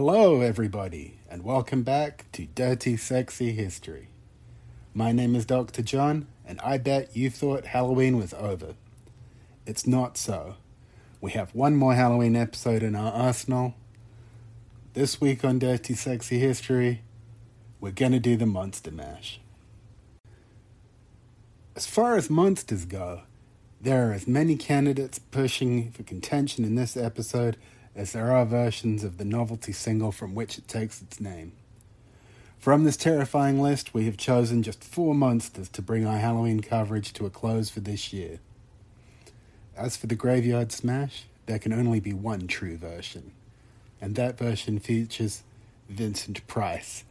Hello, everybody, and welcome back to Dirty Sexy History. My name is Dr. John, and I bet you thought Halloween was over. It's not so. We have one more Halloween episode in our arsenal. This week on Dirty Sexy History, we're gonna do the Monster Mash. As far as monsters go, there are as many candidates pushing for contention in this episode as there are versions of the novelty single from which it takes its name. From this terrifying list, we have chosen just four monsters to bring our Halloween coverage to a close for this year. As for the Graveyard Smash, there can only be one true version, and that version features Vincent Price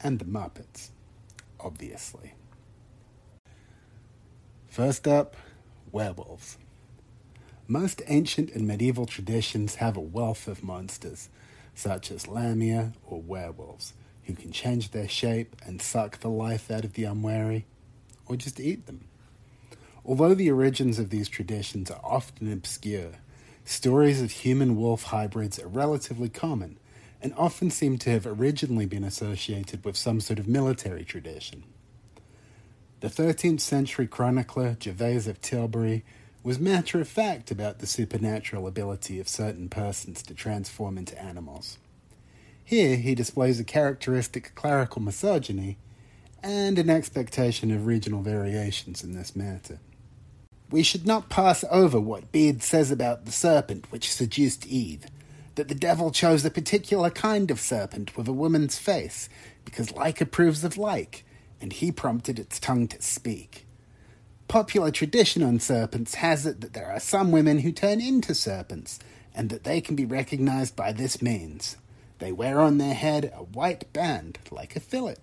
and the Muppets, obviously. First up, werewolves. Most ancient and medieval traditions have a wealth of monsters, such as lamia or werewolves, who can change their shape and suck the life out of the unwary, or just eat them. Although the origins of these traditions are often obscure, stories of human wolf hybrids are relatively common and often seem to have originally been associated with some sort of military tradition. The 13th century chronicler Gervase of Tilbury was matter of fact about the supernatural ability of certain persons to transform into animals. Here he displays a characteristic clerical misogyny and an expectation of regional variations in this matter. We should not pass over what Bede says about the serpent which seduced Eve, that the devil chose a particular kind of serpent with a woman's face, because like approves of like, and he prompted its tongue to speak. Popular tradition on serpents has it that there are some women who turn into serpents, and that they can be recognized by this means. They wear on their head a white band, like a fillet.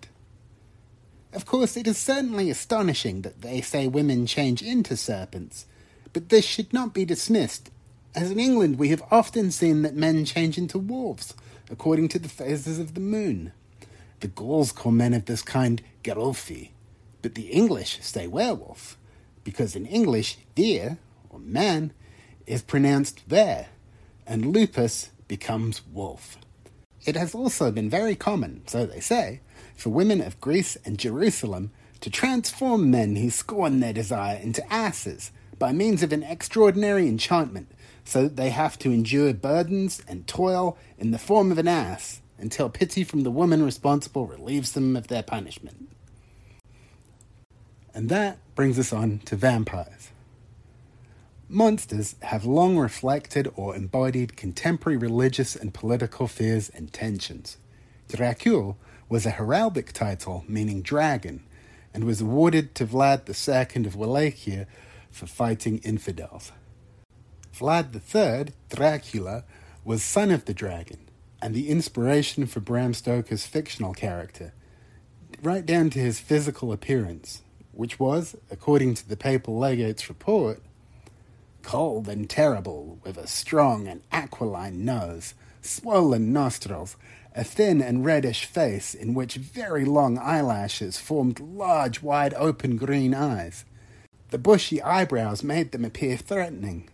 Of course, it is certainly astonishing that they say women change into serpents, but this should not be dismissed, as in England we have often seen that men change into wolves, according to the phases of the moon. The Gauls call men of this kind Gerolfi, but the English say werewolf, because in English, deer, or man, is pronounced ver, and lupus becomes wolf. It has also been very common, so they say, for women of Greece and Jerusalem to transform men who scorn their desire into asses by means of an extraordinary enchantment, so that they have to endure burdens and toil in the form of an ass until pity from the woman responsible relieves them of their punishment. And that brings us on to vampires. Monsters have long reflected or embodied contemporary religious and political fears and tensions. Dracul was a heraldic title meaning dragon and was awarded to Vlad II of Wallachia for fighting infidels. Vlad III, Dracula, was son of the dragon and the inspiration for Bram Stoker's fictional character, right down to his physical appearance, which was, according to the papal legate's report, cold and terrible, with a strong and aquiline nose, swollen nostrils, a thin and reddish face in which very long eyelashes formed large, wide open green eyes. The bushy eyebrows made them appear threatening.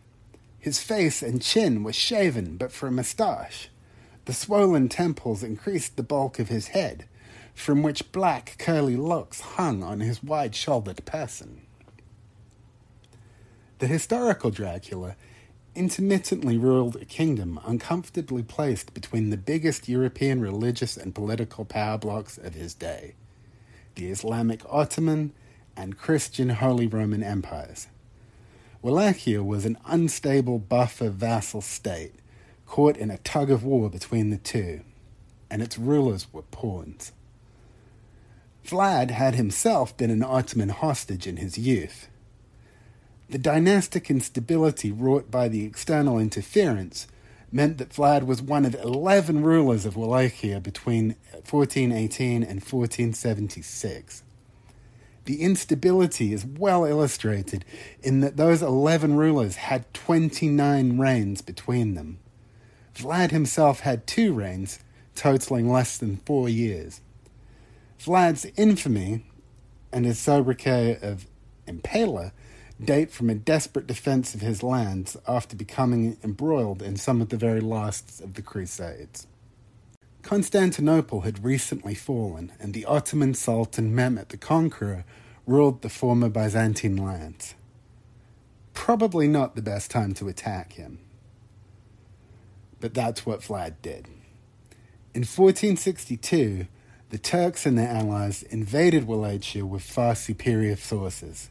His face and chin were shaven but for a moustache. The swollen temples increased the bulk of his head, from which black curly locks hung on his wide shouldered person. The historical Dracula intermittently ruled a kingdom uncomfortably placed between the biggest European religious and political power blocks of his day the Islamic Ottoman and Christian Holy Roman Empires. Wallachia was an unstable buffer vassal state caught in a tug of war between the two, and its rulers were pawns. Vlad had himself been an Ottoman hostage in his youth. The dynastic instability wrought by the external interference meant that Vlad was one of 11 rulers of Wallachia between 1418 and 1476. The instability is well illustrated in that those 11 rulers had 29 reigns between them. Vlad himself had two reigns, totaling less than four years. Vlad's infamy and his sobriquet of Impaler date from a desperate defense of his lands after becoming embroiled in some of the very last of the Crusades. Constantinople had recently fallen, and the Ottoman Sultan Mehmet the Conqueror ruled the former Byzantine lands. Probably not the best time to attack him. But that's what Vlad did. In 1462, the Turks and their allies invaded Wallachia with far superior forces.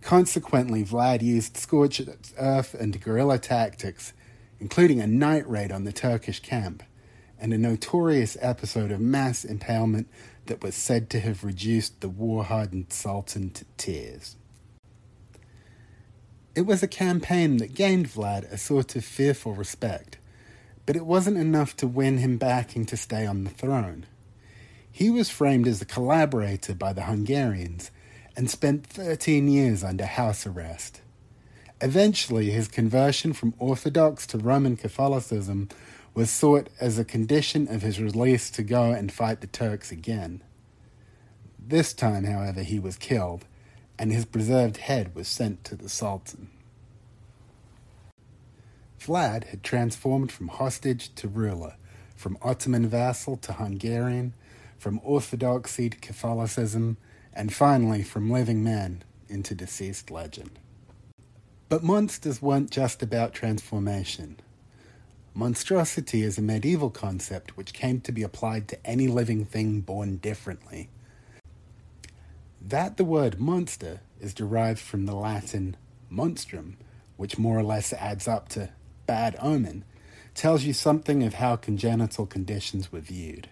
Consequently, Vlad used scorched earth and guerrilla tactics, including a night raid on the Turkish camp and a notorious episode of mass impalement that was said to have reduced the war hardened Sultan to tears. It was a campaign that gained Vlad a sort of fearful respect, but it wasn't enough to win him backing to stay on the throne. He was framed as a collaborator by the Hungarians and spent 13 years under house arrest. Eventually, his conversion from Orthodox to Roman Catholicism was sought as a condition of his release to go and fight the Turks again. This time, however, he was killed, and his preserved head was sent to the Sultan. Vlad had transformed from hostage to ruler, from Ottoman vassal to Hungarian, from Orthodoxy to Catholicism, and finally from living man into deceased legend. But monsters weren't just about transformation. Monstrosity is a medieval concept which came to be applied to any living thing born differently. That the word monster is derived from the Latin monstrum, which more or less adds up to bad omen, tells you something of how congenital conditions were viewed.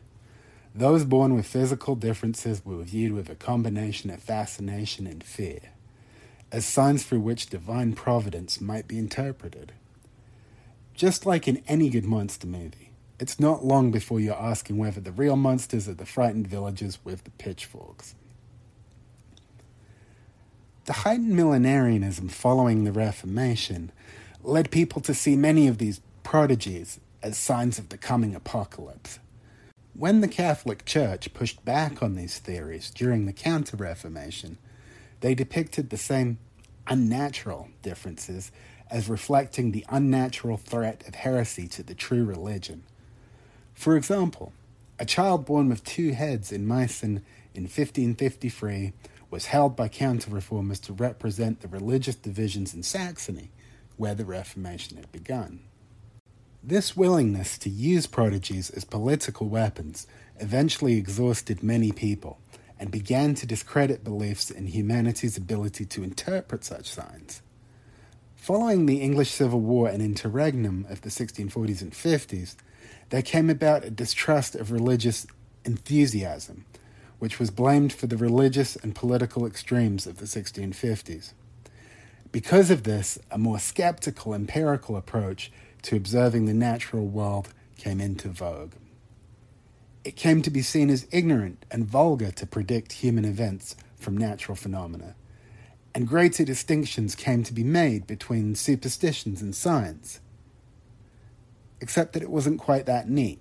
Those born with physical differences were viewed with a combination of fascination and fear, as signs through which divine providence might be interpreted. Just like in any good monster movie, it's not long before you're asking whether the real monsters are the frightened villagers with the pitchforks. The heightened millenarianism following the Reformation led people to see many of these prodigies as signs of the coming apocalypse. When the Catholic Church pushed back on these theories during the Counter Reformation, they depicted the same unnatural differences as reflecting the unnatural threat of heresy to the true religion. For example, a child born with two heads in Meissen in 1553 was held by counter reformers to represent the religious divisions in Saxony, where the Reformation had begun. This willingness to use prodigies as political weapons eventually exhausted many people and began to discredit beliefs in humanity's ability to interpret such signs. Following the English Civil War and interregnum of the 1640s and 50s, there came about a distrust of religious enthusiasm, which was blamed for the religious and political extremes of the 1650s. Because of this, a more skeptical empirical approach to observing the natural world came into vogue. It came to be seen as ignorant and vulgar to predict human events from natural phenomena and greater distinctions came to be made between superstitions and science. Except that it wasn't quite that neat.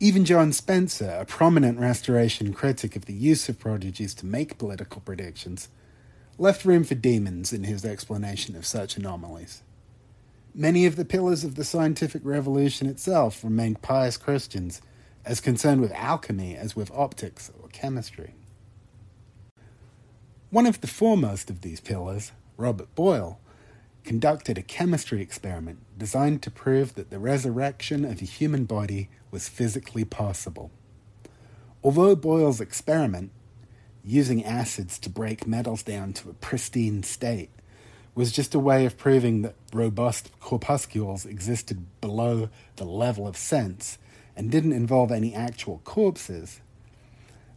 Even John Spencer, a prominent restoration critic of the use of prodigies to make political predictions, left room for demons in his explanation of such anomalies. Many of the pillars of the scientific revolution itself remained pious Christians, as concerned with alchemy as with optics or chemistry. One of the foremost of these pillars, Robert Boyle, conducted a chemistry experiment designed to prove that the resurrection of a human body was physically possible. Although Boyle's experiment, using acids to break metals down to a pristine state, was just a way of proving that robust corpuscles existed below the level of sense and didn't involve any actual corpses,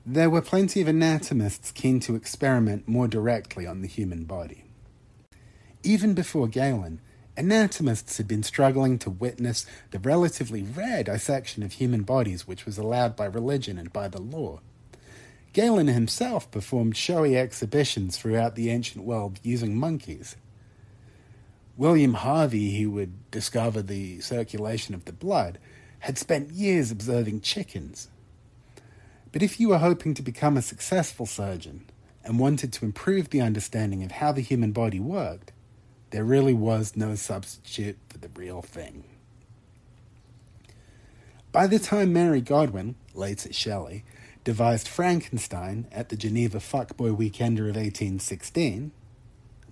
there were plenty of anatomists keen to experiment more directly on the human body. Even before Galen, anatomists had been struggling to witness the relatively rare dissection of human bodies which was allowed by religion and by the law. Galen himself performed showy exhibitions throughout the ancient world using monkeys. William Harvey, who would discover the circulation of the blood, had spent years observing chickens. But if you were hoping to become a successful surgeon and wanted to improve the understanding of how the human body worked, there really was no substitute for the real thing. By the time Mary Godwin, later Shelley, devised Frankenstein at the Geneva Fuckboy Weekender of 1816,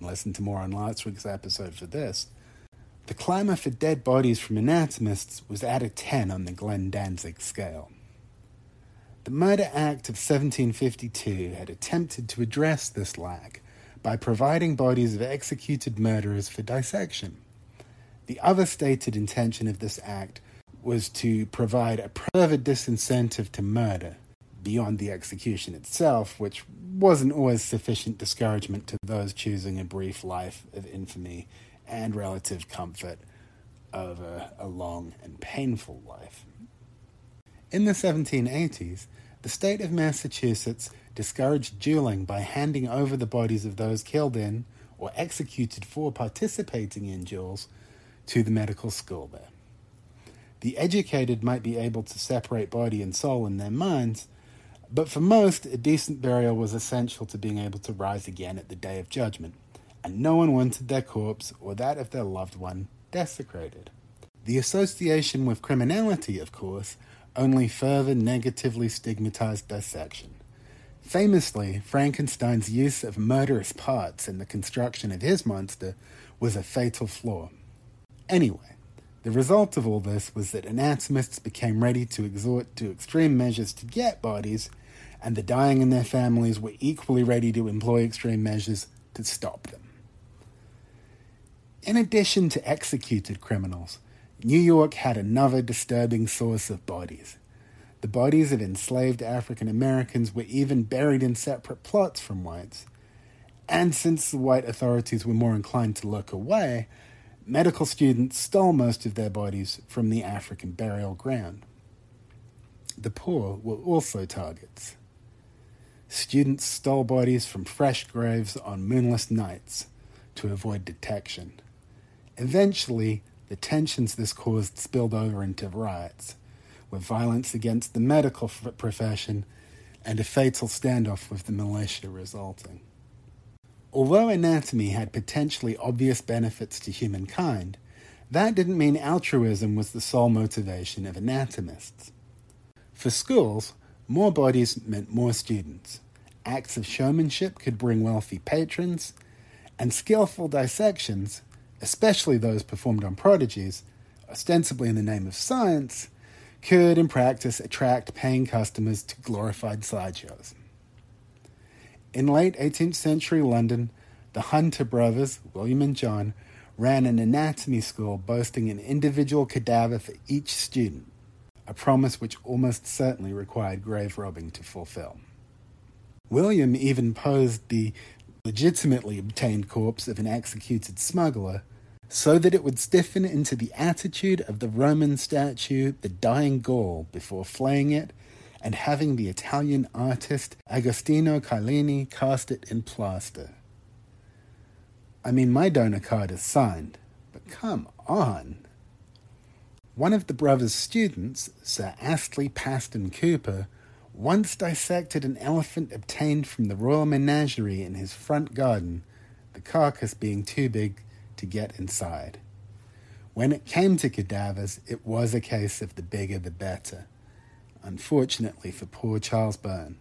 and listen to more on last week's episode for this, the clamour for dead bodies from anatomists was at a 10 on the Glenn Danzig scale. The Murder Act of 1752 had attempted to address this lack by providing bodies of executed murderers for dissection. The other stated intention of this act was to provide a further disincentive to murder beyond the execution itself, which wasn't always sufficient discouragement to those choosing a brief life of infamy and relative comfort over a long and painful life. In the 1780s, the state of Massachusetts discouraged dueling by handing over the bodies of those killed in or executed for participating in duels to the medical school there. The educated might be able to separate body and soul in their minds, but for most, a decent burial was essential to being able to rise again at the day of judgment and no one wanted their corpse or that of their loved one desecrated. The association with criminality, of course, only further negatively stigmatized dissection. Famously, Frankenstein's use of murderous parts in the construction of his monster was a fatal flaw. Anyway, the result of all this was that anatomists became ready to exhort to extreme measures to get bodies, and the dying and their families were equally ready to employ extreme measures to stop them. In addition to executed criminals, New York had another disturbing source of bodies. The bodies of enslaved African Americans were even buried in separate plots from whites. And since the white authorities were more inclined to look away, medical students stole most of their bodies from the African burial ground. The poor were also targets. Students stole bodies from fresh graves on moonless nights to avoid detection. Eventually, the tensions this caused spilled over into riots, with violence against the medical profession and a fatal standoff with the militia resulting. Although anatomy had potentially obvious benefits to humankind, that didn't mean altruism was the sole motivation of anatomists. For schools, more bodies meant more students. Acts of showmanship could bring wealthy patrons, and skillful dissections especially those performed on prodigies, ostensibly in the name of science, could in practice attract paying customers to glorified sideshows. In late 18th century London, the Hunter brothers, William and John, ran an anatomy school boasting an individual cadaver for each student, a promise which almost certainly required grave robbing to fulfill. William even posed the legitimately obtained corpse of an executed smuggler so that it would stiffen into the attitude of the Roman statue, the dying Gaul, before flaying it and having the Italian artist Agostino Carlini cast it in plaster. I mean, my donor card is signed, but come on. One of the brothers' students, Sir Astley Paston Cooper, once dissected an elephant obtained from the royal menagerie in his front garden, the carcass being too big to get inside. When it came to cadavers, it was a case of the bigger the better. Unfortunately for poor Charles Byrne.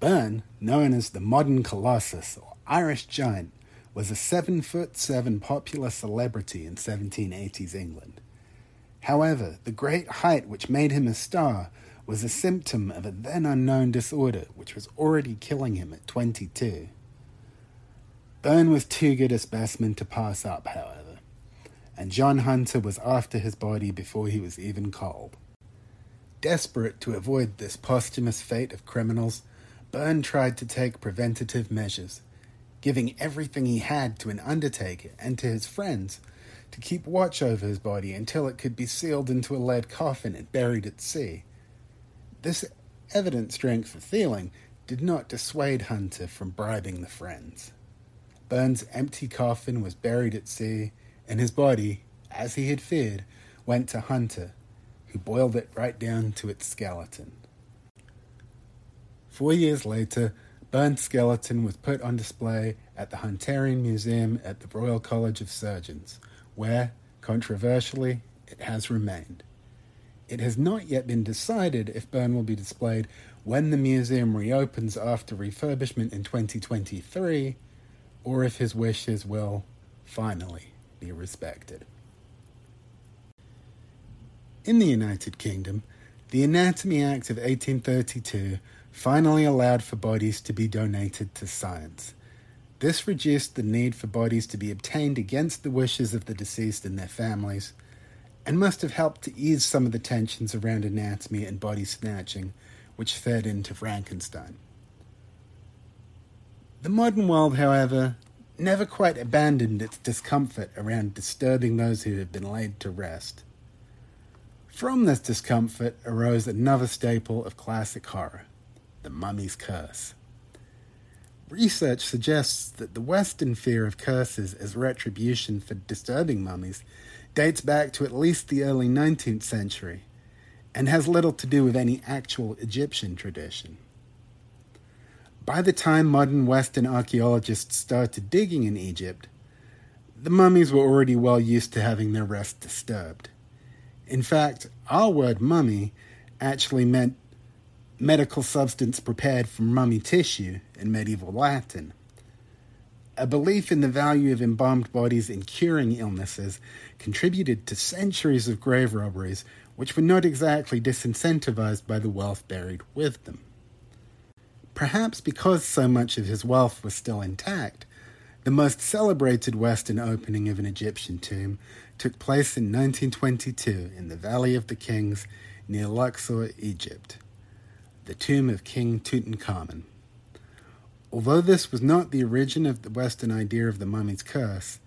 Byrne, known as the modern Colossus or Irish giant, was a seven foot seven popular celebrity in 1780s England. However, the great height which made him a star was a symptom of a then unknown disorder which was already killing him at 22. Byrne was too good a specimen to pass up, however, and John Hunter was after his body before he was even called. Desperate to avoid this posthumous fate of criminals, Byrne tried to take preventative measures, giving everything he had to an undertaker and to his friends to keep watch over his body until it could be sealed into a lead coffin and buried at sea. This evident strength of feeling did not dissuade Hunter from bribing the friends. Byrne's empty coffin was buried at sea, and his body, as he had feared, went to Hunter, who boiled it right down to its skeleton. Four years later, Byrne's skeleton was put on display at the Hunterian Museum at the Royal College of Surgeons, where, controversially, it has remained. It has not yet been decided if Byrne will be displayed when the museum reopens after refurbishment in 2023 or if his wishes will finally be respected. In the United Kingdom, the Anatomy Act of 1832 finally allowed for bodies to be donated to science. This reduced the need for bodies to be obtained against the wishes of the deceased and their families, and must have helped to ease some of the tensions around anatomy and body snatching which fed into Frankenstein. The modern world, however, never quite abandoned its discomfort around disturbing those who have been laid to rest. From this discomfort arose another staple of classic horror the mummy's curse. Research suggests that the Western fear of curses as retribution for disturbing mummies dates back to at least the early 19th century and has little to do with any actual Egyptian tradition. By the time modern Western archaeologists started digging in Egypt, the mummies were already well used to having their rest disturbed. In fact, our word mummy actually meant medical substance prepared from mummy tissue in medieval Latin. A belief in the value of embalmed bodies in curing illnesses contributed to centuries of grave robberies, which were not exactly disincentivized by the wealth buried with them. Perhaps because so much of his wealth was still intact, the most celebrated Western opening of an Egyptian tomb took place in 1922 in the Valley of the Kings near Luxor, Egypt, the tomb of King Tutankhamun. Although this was not the origin of the Western idea of the mummy's curse,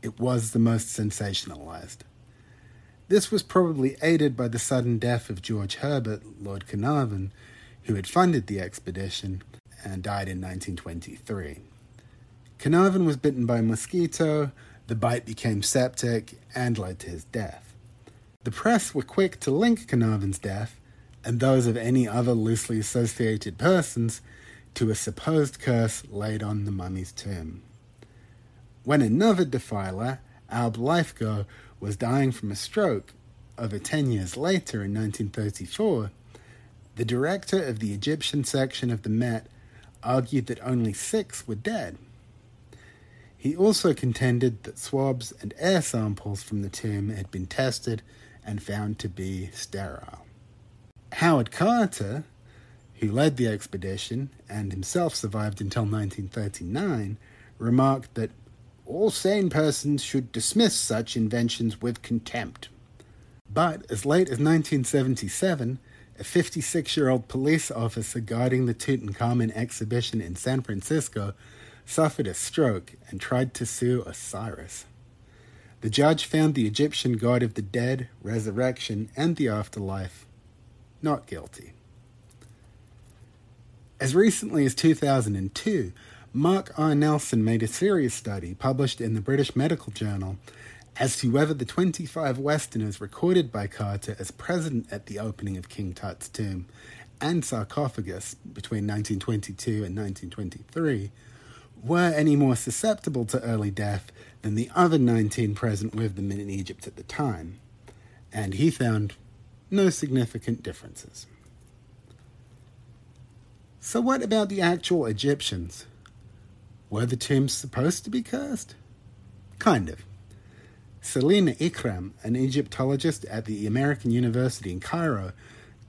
it was the most sensationalized. This was probably aided by the sudden death of George Herbert, Lord Carnarvon, who had funded the expedition and died in 1923. Carnarvon was bitten by a mosquito, the bite became septic, and led to his death. The press were quick to link Carnarvon's death, and those of any other loosely associated persons, to a supposed curse laid on the mummy's tomb. When another defiler, Alb Lythgoe, was dying from a stroke over 10 years later in 1934, the director of the Egyptian section of the Met argued that only six were dead. He also contended that swabs and air samples from the tomb had been tested and found to be sterile. Howard Carter, who led the expedition and himself survived until 1939, remarked that all sane persons should dismiss such inventions with contempt. But as late as 1977, a 56 year old police officer guarding the Tutankhamun exhibition in San Francisco suffered a stroke and tried to sue Osiris. The judge found the Egyptian god of the dead, resurrection, and the afterlife not guilty. As recently as 2002, Mark R. Nelson made a serious study published in the British Medical Journal as to whether the 25 Westerners recorded by Carter as present at the opening of King Tut's tomb and sarcophagus between 1922 and 1923 were any more susceptible to early death than the other 19 present with them in Egypt at the time, and he found no significant differences. So, what about the actual Egyptians? Were the tombs supposed to be cursed? Kind of. Salima Ikram, an Egyptologist at the American University in Cairo,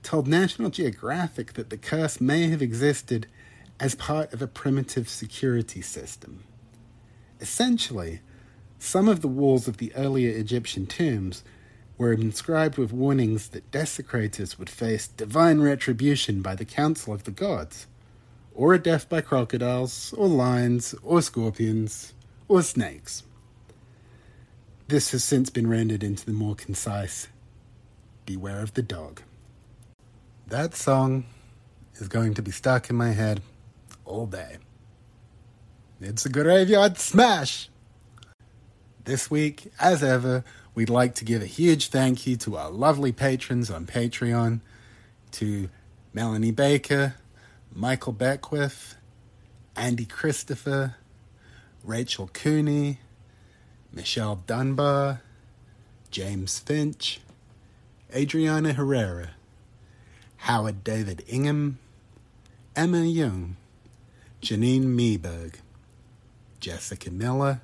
told National Geographic that the curse may have existed as part of a primitive security system. Essentially, some of the walls of the earlier Egyptian tombs were inscribed with warnings that desecrators would face divine retribution by the Council of the Gods, or a death by crocodiles, or lions, or scorpions, or snakes. This has since been rendered into the more concise Beware of the Dog. That song is going to be stuck in my head all day. It's a graveyard smash! This week, as ever, we'd like to give a huge thank you to our lovely patrons on Patreon, to Melanie Baker, Michael Beckwith, Andy Christopher, Rachel Cooney, Michelle Dunbar, James Finch, Adriana Herrera, Howard David Ingham, Emma Young, Janine Meeberg, Jessica Miller,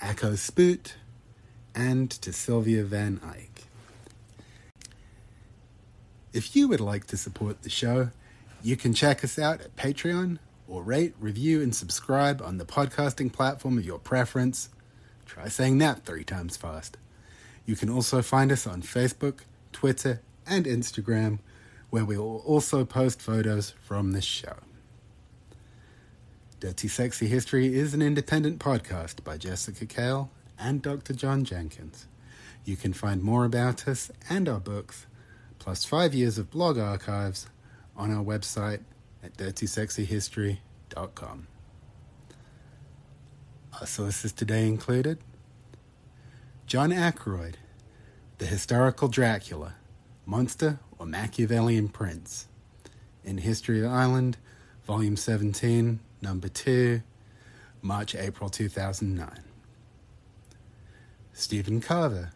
Akko Spoot, and to Sylvia Van Eyck. If you would like to support the show, you can check us out at Patreon or rate, review, and subscribe on the podcasting platform of your preference. Try saying that three times fast. You can also find us on Facebook, Twitter, and Instagram, where we will also post photos from the show. Dirty Sexy History is an independent podcast by Jessica Kale and Dr. John Jenkins. You can find more about us and our books, plus five years of blog archives, on our website at dirtysexyhistory.com. Our sources today included John Ackroyd, The Historical Dracula, Monster or Machiavellian Prince, in History of Ireland, Volume 17, Number 2, March April 2009. Stephen Carver,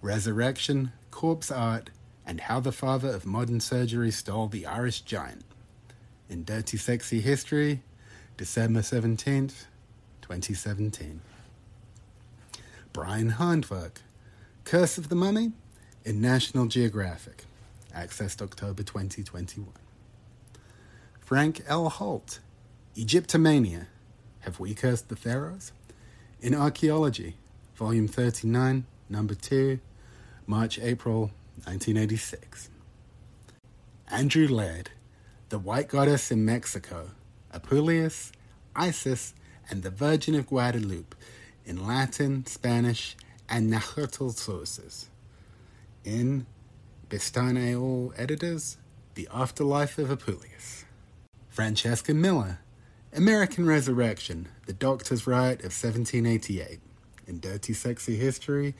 Resurrection, Corpse Art, and How the Father of Modern Surgery Stole the Irish Giant. In Dirty Sexy History, December 17th, 2017. Brian Handwerk, Curse of the Mummy, in National Geographic, accessed October 2021. Frank L. Holt, Egyptomania, Have We Cursed the Pharaohs? In Archaeology, Volume 39, Number 2, March April 1986. Andrew Laird, The White Goddess in Mexico, Apuleius, Isis, and the Virgin of Guadalupe in Latin, Spanish, and Nahuatl sources. In Bastane All Editors, The Afterlife of Apuleius. Francesca Miller, American Resurrection, The Doctor's Riot of 1788, in Dirty Sexy History,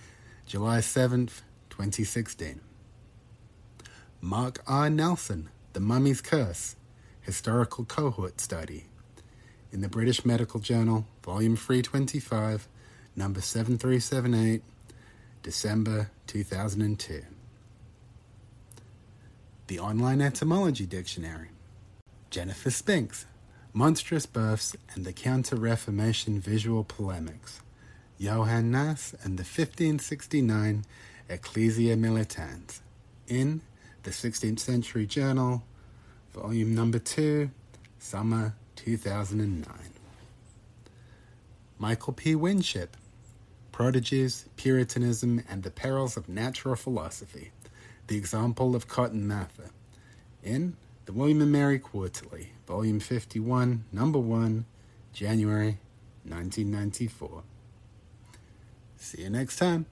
July 7th, 2016. Mark R. Nelson, The Mummy's Curse, Historical Cohort Study, in the British Medical Journal, Volume 325, Number 7378, December 2002. The Online Etymology Dictionary. Jennifer Spinks, Monstrous Births and the Counter Reformation Visual Polemics. Johann Nas and the 1569 Ecclesia Militans. In the 16th Century Journal, Volume Number 2, Summer 2009. Michael P. Winship, Prodigies, Puritanism, and the Perils of Natural Philosophy, The Example of Cotton Mather, in the William and Mary Quarterly, Volume 51, Number 1, January 1994. See you next time.